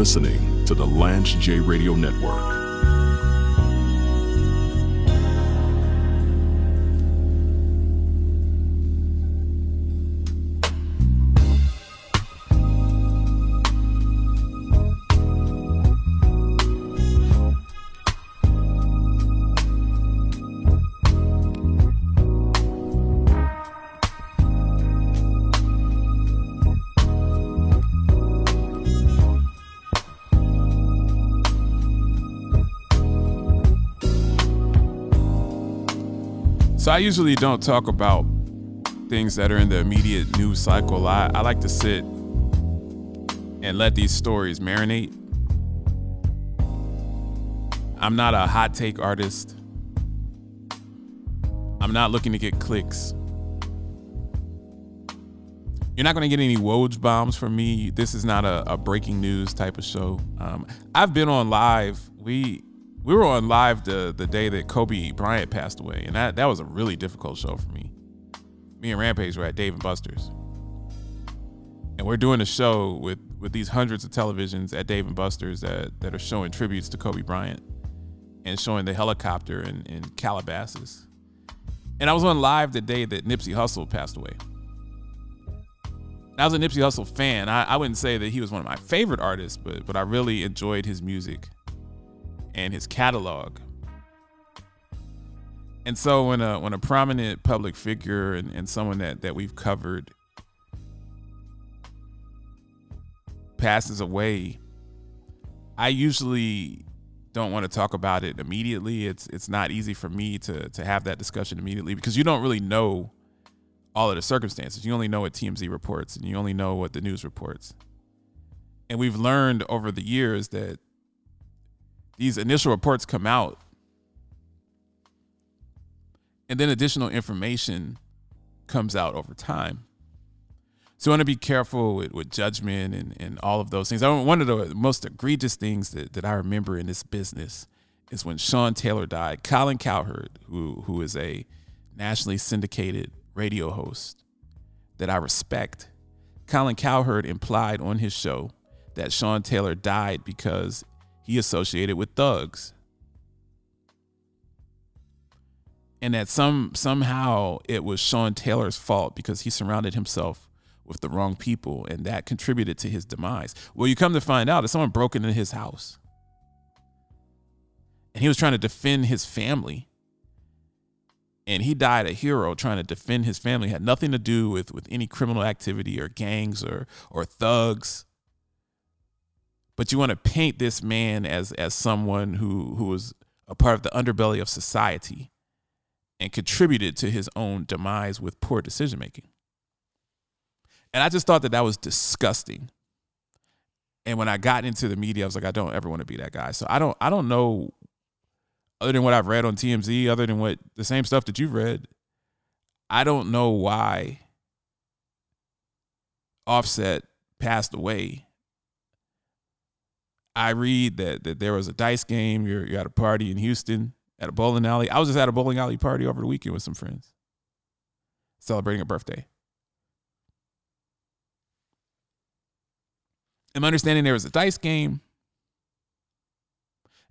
listening to the Lance J Radio Network. So I usually don't talk about things that are in the immediate news cycle. I, I like to sit and let these stories marinate. I'm not a hot take artist. I'm not looking to get clicks. You're not going to get any Woj bombs from me. This is not a, a breaking news type of show. Um, I've been on live. We we were on live the the day that Kobe Bryant passed away, and that that was a really difficult show for me. Me and Rampage were at Dave and Buster's, and we're doing a show with with these hundreds of televisions at Dave and Buster's that that are showing tributes to Kobe Bryant and showing the helicopter in, in Calabasas. And I was on live the day that Nipsey Hussle passed away. I was a Nipsey Hussle fan. I, I wouldn't say that he was one of my favorite artists, but but I really enjoyed his music and his catalog. And so when a when a prominent public figure and, and someone that, that we've covered passes away, I usually don't want to talk about it immediately. It's it's not easy for me to to have that discussion immediately because you don't really know all of the circumstances. You only know what TMZ reports and you only know what the news reports. And we've learned over the years that these initial reports come out and then additional information comes out over time. So I want to be careful with, with judgment and, and all of those things. I, one of the most egregious things that, that I remember in this business is when Sean Taylor died. Colin Cowherd, who who is a nationally syndicated radio host that I respect, Colin Cowherd implied on his show that Sean Taylor died because he associated with thugs. And that some somehow it was Sean Taylor's fault because he surrounded himself with the wrong people and that contributed to his demise. Well, you come to find out that someone broke into his house. And he was trying to defend his family. And he died a hero trying to defend his family. Had nothing to do with, with any criminal activity or gangs or or thugs but you want to paint this man as as someone who who was a part of the underbelly of society and contributed to his own demise with poor decision making. And I just thought that that was disgusting. And when I got into the media, I was like, I don't ever want to be that guy. So I don't I don't know other than what I've read on TMZ, other than what the same stuff that you've read, I don't know why Offset passed away I read that that there was a dice game. You're, you're at a party in Houston at a bowling alley. I was just at a bowling alley party over the weekend with some friends, celebrating a birthday. I'm understanding there was a dice game,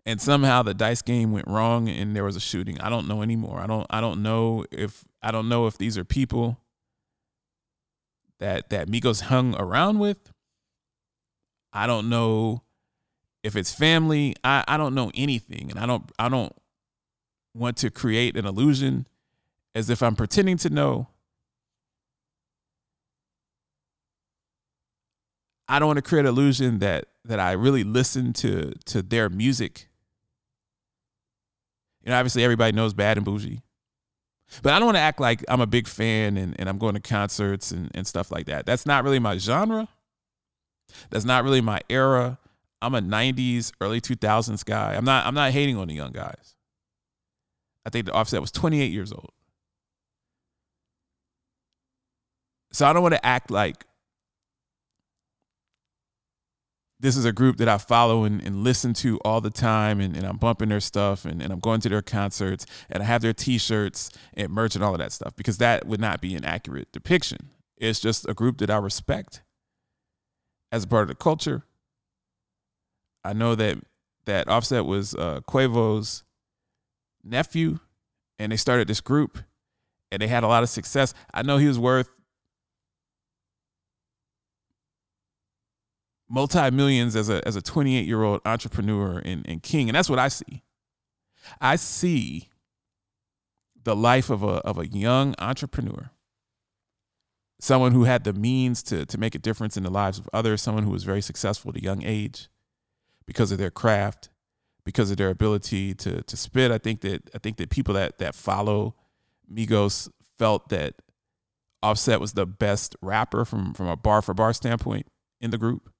and somehow the dice game went wrong, and there was a shooting. I don't know anymore. I don't. I don't know if I don't know if these are people that that Migos hung around with. I don't know if it's family, I, I don't know anything. And I don't I don't want to create an illusion as if I'm pretending to know. I don't want to create an illusion that that I really listen to to their music. You know, obviously everybody knows Bad and Bougie. But I don't want to act like I'm a big fan and, and I'm going to concerts and, and stuff like that. That's not really my genre. That's not really my era. I'm a 90s, early 2000s guy. I'm not I'm not hating on the young guys. I think the offset was 28 years old. So I don't want to act like this is a group that I follow and, and listen to all the time and, and I'm bumping their stuff and, and I'm going to their concerts and I have their t-shirts and merch and all of that stuff because that would not be an accurate depiction. It's just a group that I respect as a part of the culture I know that that Offset was uh, Quavo's nephew, and they started this group, and they had a lot of success. I know he was worth multi millions as a as a 28 year old entrepreneur and, and king, and that's what I see. I see the life of a of a young entrepreneur, someone who had the means to to make a difference in the lives of others, someone who was very successful at a young age because of their craft, because of their ability to to spit. I think that I think that people that that follow Migos felt that Offset was the best rapper from from a bar for bar standpoint in the group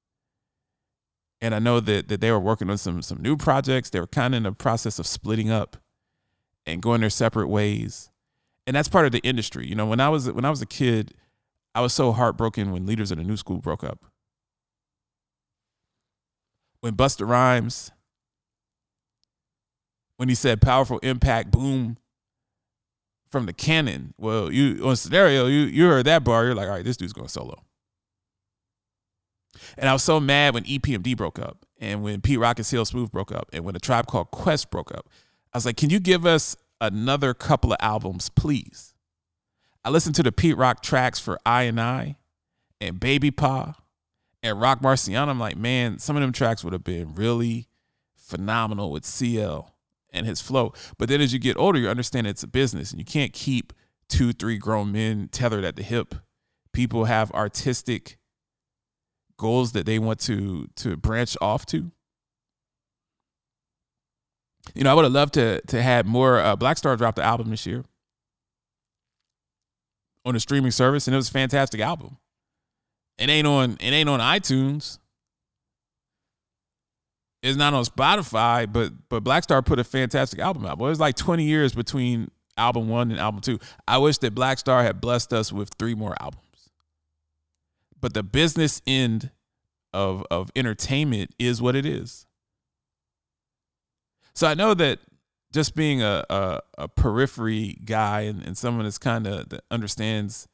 and I know that that they were working on some some new projects. They were kind of in the process of splitting up and going their separate ways, and that's part of the industry. You know, when I was when I was a kid, I was so heartbroken when Leaders of the New School broke up. When Busta Rhymes, when he said "powerful impact, boom." From the cannon, well, you on scenario, you you heard that bar, you're like, all right, this dude's going solo. And I was so mad when EPMD broke up and when Pete Rock and CL Smooth broke up and when a tribe called Quest broke up. I was like, can you give us another couple of albums, please? I listened to the Pete Rock tracks for INI and Baby Pa and Rock Marciano. I'm like, man, some of them tracks would have been really phenomenal with CL and his flow. But then as you get older, you understand it's a business and you can't keep two, three grown men tethered at the hip. People have artistic goals that they want to to branch off to. You know, I would have loved to to have more. Uh, Black Star dropped the album this year on a streaming service, and it was a fantastic album. It ain't on it ain't on iTunes. It's not on Spotify, but but Black Star put a fantastic album out. Well, it was like 20 years between album one and album two. I wish that Black Star had blessed us with three more albums but the business end of of entertainment is what it is. So I know that just being a a, a periphery guy and, and someone that's kind of that understands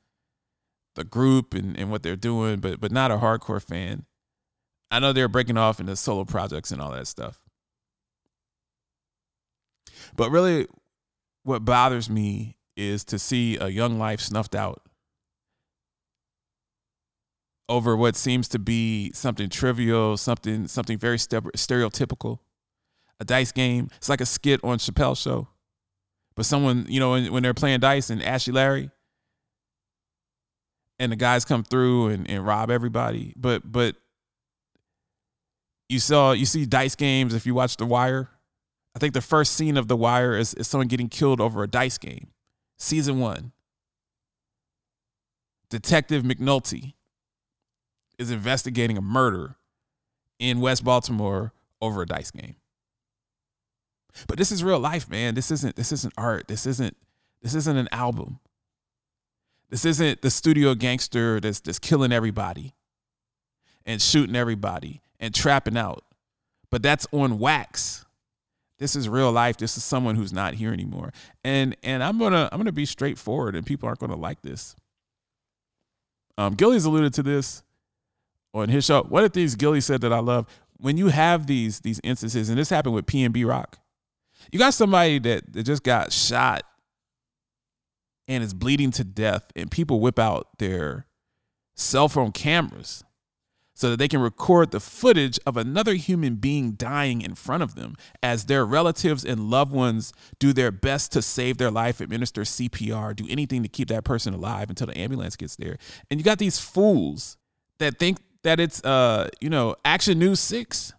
the group and, and what they're doing, but but not a hardcore fan. I know they're breaking off into solo projects and all that stuff. But really, what bothers me is to see a young life snuffed out over what seems to be something trivial, something something very stereotypical. A dice game. It's like a skit on Chappelle's show. But someone, you know, when, when they're playing dice and Ashley Larry and the guys come through and, and rob everybody. But but you saw you see dice games if you watch The Wire. I think the first scene of The Wire is, is someone getting killed over a dice game. Season one. Detective McNulty is investigating a murder in West Baltimore over a dice game. But this is real life, man. This isn't this isn't art. This isn't this isn't an album. This isn't the studio gangster that's that's killing everybody and shooting everybody and trapping out. But that's on wax. This is real life. This is someone who's not here anymore. And and I'm gonna I'm gonna be straightforward and people aren't gonna like this. Um, Gillie's alluded to this on his show. One of the things Gilly said that I love when you have these these instances, and this happened with PNB Rock. You got somebody that, that just got shot and is bleeding to death, and people whip out their cell phone cameras so that they can record the footage of another human being dying in front of them as their relatives and loved ones do their best to save their life, administer CPR, do anything to keep that person alive until the ambulance gets there. And you got these fools that think that it's uh you know action news 6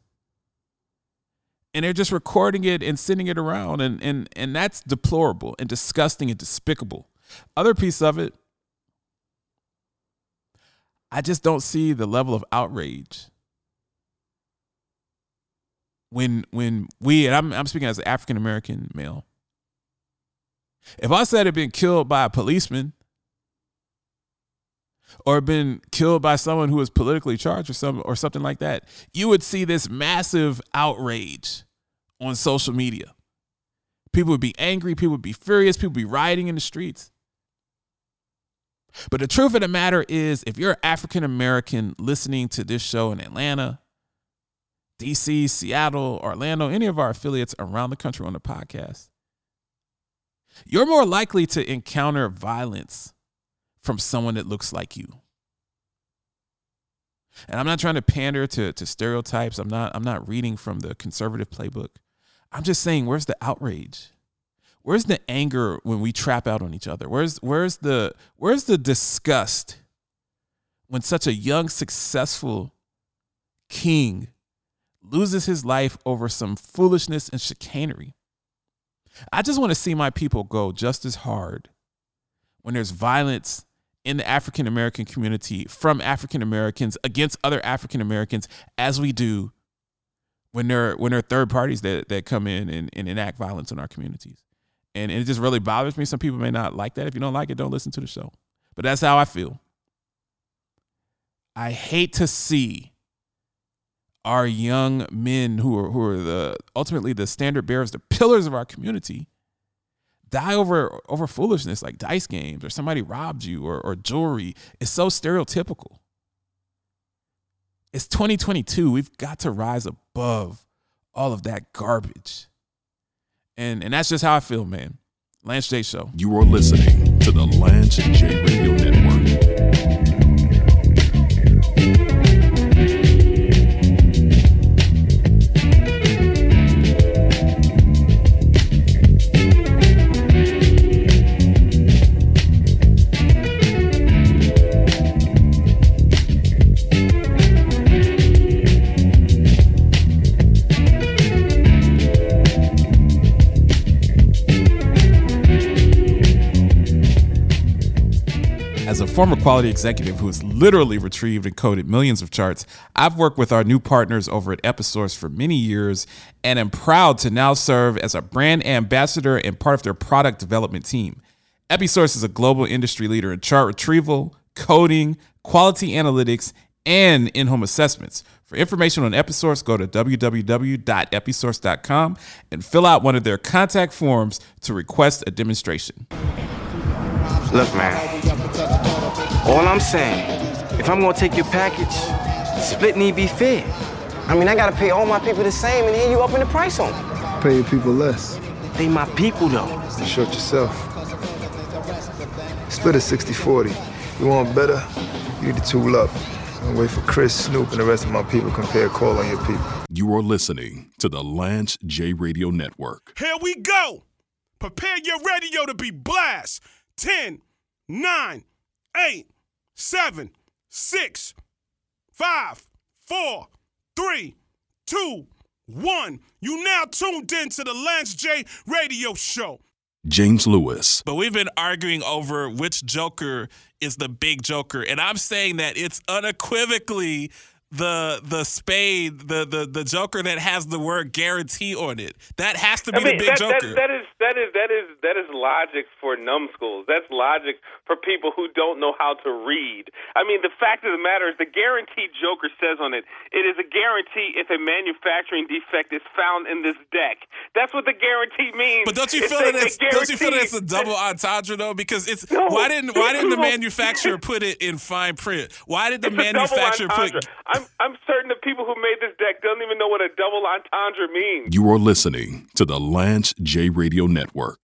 and they're just recording it and sending it around and and and that's deplorable and disgusting and despicable other piece of it i just don't see the level of outrage when when we and i'm, I'm speaking as an african american male if i said had been killed by a policeman or been killed by someone who was politically charged or some or something like that, you would see this massive outrage on social media. People would be angry, people would be furious, people would be rioting in the streets. But the truth of the matter is, if you're African American listening to this show in Atlanta, DC, Seattle, Orlando, any of our affiliates around the country on the podcast, you're more likely to encounter violence from someone that looks like you. And I'm not trying to pander to, to stereotypes. I'm not I'm not reading from the conservative playbook. I'm just saying where's the outrage? Where's the anger when we trap out on each other? Where's where's the where's the disgust when such a young successful king loses his life over some foolishness and chicanery. I just want to see my people go just as hard when there's violence in the African American community from African Americans against other African Americans as we do when there when there are third parties that, that come in and, and enact violence in our communities. And, and it just really bothers me. Some people may not like that. If you don't like it, don't listen to the show. But that's how I feel. I hate to see our young men who are who are the ultimately the standard bearers, the pillars of our community, die over over foolishness like dice games or somebody robbed you or, or jewelry. It's so stereotypical. It's 2022. We've got to rise above all of that garbage. And and that's just how I feel, man. Lance J Show. You are listening to the Lance J Radio Network. Former quality executive who has literally retrieved and coded millions of charts, I've worked with our new partners over at Episource for many years and am proud to now serve as a brand ambassador and part of their product development team. Episource is a global industry leader in chart retrieval, coding, quality analytics, and in home assessments. For information on Episource, go to www.episource.com and fill out one of their contact forms to request a demonstration. Look, man. All I'm saying, if I'm gonna take your package, split need be fair. I mean, I gotta pay all my people the same, and here you upping the price on them. Pay your people less. They my people though. You short yourself. Split it 60-40. You want better? You need to tool up. And wait for Chris, Snoop, and the rest of my people compare call on your people. You are listening to the Lance J Radio Network. Here we go. Prepare your radio to be blast. 10, 9, 8, 7, 6, 5, 4, 3, 2, 1. You now tuned in to the Lance J Radio Show. James Lewis, But we've been arguing over which Joker is the big Joker, and I'm saying that it's unequivocally the the spade, the the the Joker that has the word guarantee on it. That has to be I mean, the big that, that, Joker. that is that is that is that is logic for numbskulls. That's logic for people who don't know how to read. I mean, the fact of the matter is, the guarantee Joker says on it, it is a guarantee if a manufacturing defect is found in this deck. That's what the guarantee means. but don't you feel that it's don't you feel that it's a double entendre though? Because it's No, why didn't why didn't the manufacturer put it in fine print? Why did the It's a double manufacturer put I'm I'm certain the people who made this deck don't even know what a double entendre means. you are listening to the Lance J Radio Network.